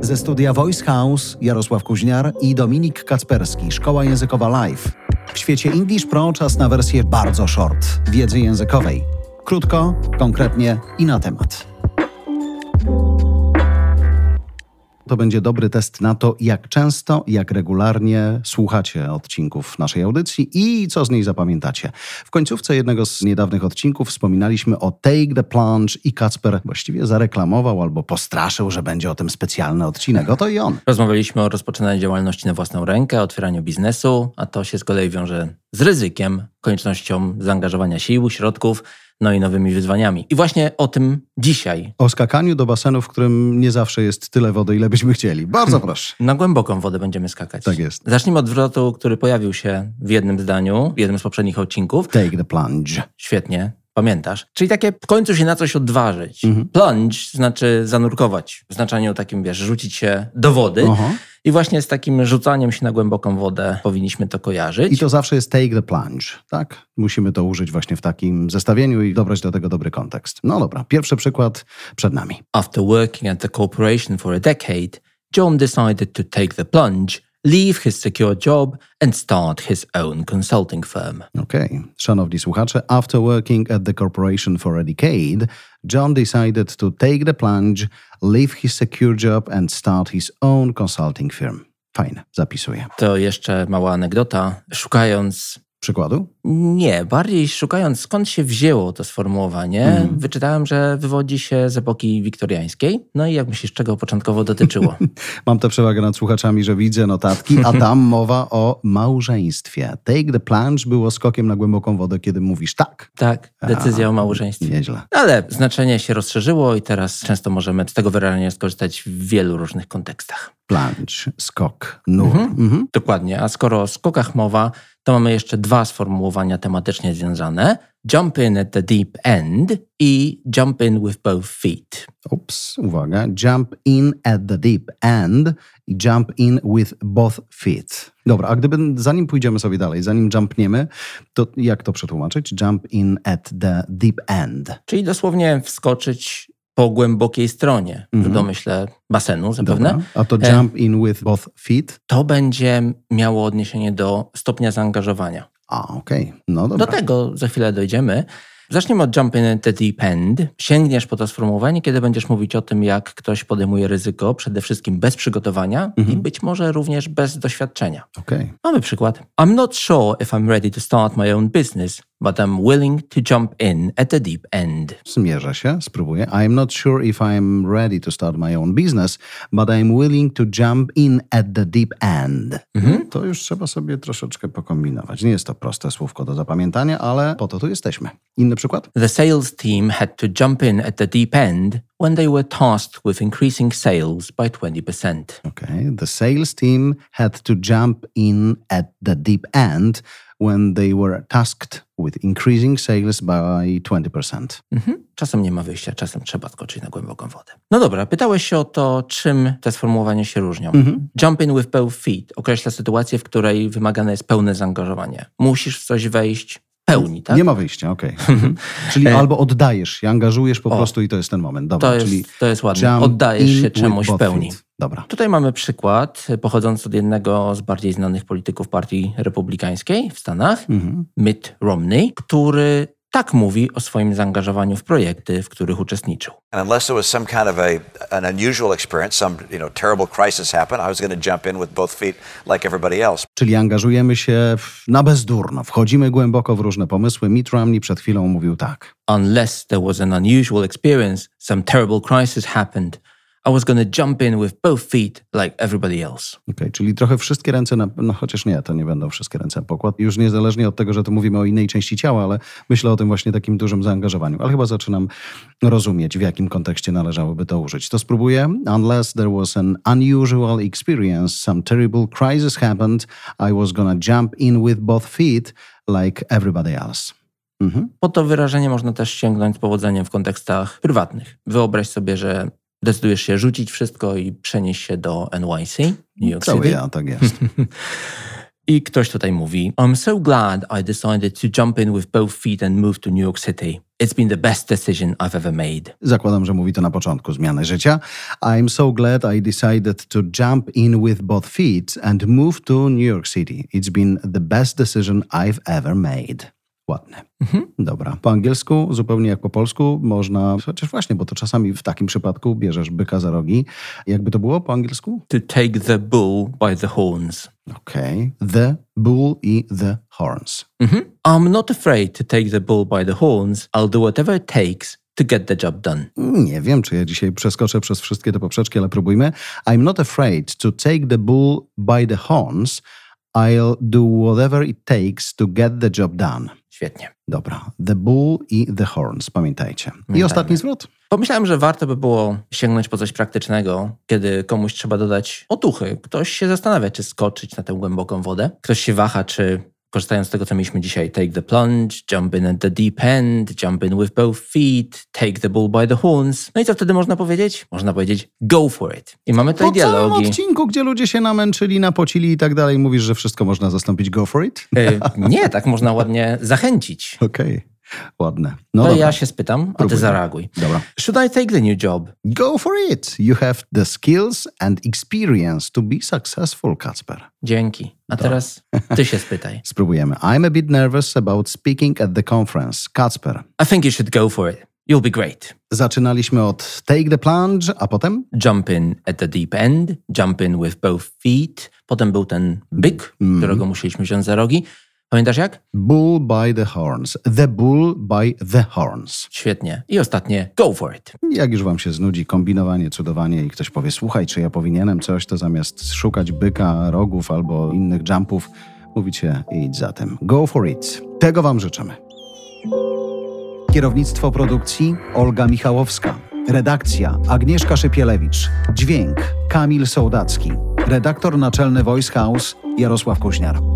Ze studia Voice House Jarosław Kuźniar i Dominik Kacperski, Szkoła Językowa Live. W świecie English Pro czas na wersję bardzo short wiedzy językowej. Krótko, konkretnie i na temat. To będzie dobry test na to, jak często, jak regularnie słuchacie odcinków naszej audycji i co z niej zapamiętacie. W końcówce jednego z niedawnych odcinków wspominaliśmy o Take the Plunge i Kacper właściwie zareklamował albo postraszył, że będzie o tym specjalny odcinek. Oto i on. Rozmawialiśmy o rozpoczynaniu działalności na własną rękę, otwieraniu biznesu, a to się z kolei wiąże z ryzykiem, koniecznością zaangażowania sił, środków, no i nowymi wyzwaniami. I właśnie o tym dzisiaj. O skakaniu do basenu, w którym nie zawsze jest tyle wody, ile byśmy chcieli. Bardzo hmm. proszę. Na głęboką wodę będziemy skakać. Tak jest. Zacznijmy od zwrotu, który pojawił się w jednym zdaniu, w jednym z poprzednich odcinków. Take the plunge. Świetnie. Pamiętasz? Czyli takie w końcu się na coś odważyć. Mhm. Plunge znaczy zanurkować. W znaczeniu takim, wiesz, rzucić się do wody. Aha. I właśnie z takim rzucaniem się na głęboką wodę powinniśmy to kojarzyć. I to zawsze jest take the plunge, tak? Musimy to użyć właśnie w takim zestawieniu i dobrać do tego dobry kontekst. No dobra, pierwszy przykład przed nami. After working at the corporation for a decade, John decided to take the plunge leave his secure job and start his own consulting firm. Okay. Szanowni słuchacze, after working at the corporation for a decade, John decided to take the plunge, leave his secure job and start his own consulting firm. Fajne, zapisuję. To jeszcze mała anegdota. Szukając przykładu? Nie, bardziej szukając skąd się wzięło to sformułowanie, mm. wyczytałem, że wywodzi się z epoki wiktoriańskiej. No i jak myślisz, czego początkowo dotyczyło? Mam tę przewagę nad słuchaczami, że widzę notatki, a tam mowa o małżeństwie. Take the plunge było skokiem na głęboką wodę, kiedy mówisz tak. Tak, decyzja a, o małżeństwie. Nieźle. Ale znaczenie się rozszerzyło i teraz często możemy z tego wyrażenia skorzystać w wielu różnych kontekstach. Plunge, skok, nur. Mhm. Mhm. Dokładnie, a skoro o skokach mowa, to mamy jeszcze dwa sformułowania tematycznie związane. Jump in at the deep end i jump in with both feet. Ups, uwaga. Jump in at the deep end i jump in with both feet. Dobra, a gdyby zanim pójdziemy sobie dalej, zanim jumpniemy, to jak to przetłumaczyć? Jump in at the deep end. Czyli dosłownie wskoczyć po głębokiej stronie, mhm. w domyśle basenu zapewne. Dobra. A to e, jump in with both feet? To będzie miało odniesienie do stopnia zaangażowania. A, okej. Okay. No dobra. Do tego za chwilę dojdziemy. Zacznijmy od jump in the deep end. Sięgniesz po to sformułowanie, kiedy będziesz mówić o tym, jak ktoś podejmuje ryzyko, przede wszystkim bez przygotowania mhm. i być może również bez doświadczenia. Okay. Mamy przykład. I'm not sure if I'm ready to start my own business, but I'm willing to jump in at the deep end. Zmierzę się, spróbuję. I'm not sure if I'm ready to start my own business, but I'm willing to jump in at the deep end. Mhm. To już trzeba sobie troszeczkę pokombinować. Nie jest to proste słówko do zapamiętania, ale po to tu jesteśmy. Inny przykład? The sales team had to jump in at the deep end when they were tasked with increasing sales by 20%. Okay. The sales team had to jump in at the deep end when they were tasked with increasing sales by 20%. Mhm. Czasem nie ma wyjścia, czasem trzeba skoczyć na głęboką wodę. No dobra, pytałeś się o to, czym te sformułowania się różnią. Mhm. Jump in with both feet określa sytuację, w której wymagane jest pełne zaangażowanie. Musisz w coś wejść pełni, tak? Nie ma wyjścia, okej. Okay. Mhm. czyli e, albo oddajesz się, angażujesz po o, prostu i to jest ten moment. Dobra, to, jest, czyli to jest ładne. Oddajesz się czemuś w pełni. Feet. Dobra. Tutaj mamy przykład pochodzący od jednego z bardziej znanych polityków partii republikańskiej w Stanach, mhm. Mitt Romney, który tak mówi o swoim zaangażowaniu w projekty, w których uczestniczył. And unless there was some kind of a, an unusual experience, some you know, terrible crisis happen, I was going to jump in with both feet like everybody else. Czyli angażujemy się na bezdurno, wchodzimy głęboko w różne pomysły. Mitt Romney przed chwilą mówił tak. Unless there was an unusual experience, some terrible crisis happened, i was gonna jump in with both feet like everybody else. Okej, okay, czyli trochę wszystkie ręce, na, no chociaż nie, to nie będą wszystkie ręce na pokład. Już niezależnie od tego, że tu mówimy o innej części ciała, ale myślę o tym właśnie takim dużym zaangażowaniu. Ale chyba zaczynam rozumieć, w jakim kontekście należałoby to użyć. To spróbuję. Unless there was an unusual experience, some terrible crisis happened, I was gonna jump in with both feet like everybody else. Mhm. Po to wyrażenie można też sięgnąć z powodzeniem w kontekstach prywatnych. Wyobraź sobie, że decydujesz się rzucić wszystko i przenieść się do NYC, New York Cały City. ja, tak jest. I ktoś tutaj mówi: I'm so glad I decided to jump in with both feet and move to New York City. It's been the best decision I've ever made. Zakładam, że mówi to na początku zmiany życia. I'm so glad I decided to jump in with both feet and move to New York City. It's been the best decision I've ever made. Ładne. Mhm. Dobra. Po angielsku, zupełnie jak po polsku, można, chociaż właśnie, bo to czasami w takim przypadku bierzesz byka za rogi. Jakby to było po angielsku? To take the bull by the horns. Okej. Okay. The bull i the horns. Mhm. I'm not afraid to take the bull by the horns. I'll do whatever it takes to get the job done. Nie wiem, czy ja dzisiaj przeskoczę przez wszystkie te poprzeczki, ale próbujmy. I'm not afraid to take the bull by the horns. I'll do whatever it takes to get the job done. Świetnie. Dobra. The Bull i The Horns, pamiętajcie. I ostatni zwrot. Pomyślałem, że warto by było sięgnąć po coś praktycznego, kiedy komuś trzeba dodać otuchy. Ktoś się zastanawia, czy skoczyć na tę głęboką wodę. Ktoś się waha, czy korzystając z tego, co mieliśmy dzisiaj, take the plunge, jump in at the deep end, jump in with both feet, take the bull by the horns. No i co wtedy można powiedzieć? Można powiedzieć go for it. I mamy tutaj po dialogi. Po odcinku, gdzie ludzie się namęczyli, napocili i tak dalej, mówisz, że wszystko można zastąpić go for it? E, nie, tak można ładnie zachęcić. Okej. Okay. Ładne. No to ja się spytam, a ty zareaguj. Dobra. Should I take the new job? Go for it. You have the skills and experience to be successful, Kacper. Dzięki. A teraz ty się spytaj. Spróbujemy. I'm a bit nervous about speaking at the conference. Kacper. I think you should go for it. You'll be great. Zaczynaliśmy od take the plunge, a potem? Jump in at the deep end, jump in with both feet. Potem był ten byk, mm. którego musieliśmy wziąć za rogi. Pamiętasz jak? Bull by the horns. The bull by the horns. Świetnie. I ostatnie, go for it. Jak już wam się znudzi kombinowanie, cudowanie i ktoś powie, słuchaj, czy ja powinienem coś, to zamiast szukać byka, rogów albo innych jumpów, mówicie, idź za tym. Go for it. Tego wam życzymy. Kierownictwo produkcji Olga Michałowska. Redakcja Agnieszka Szypielewicz. Dźwięk Kamil Sołdacki. Redaktor naczelny Voice House Jarosław Kuźniar.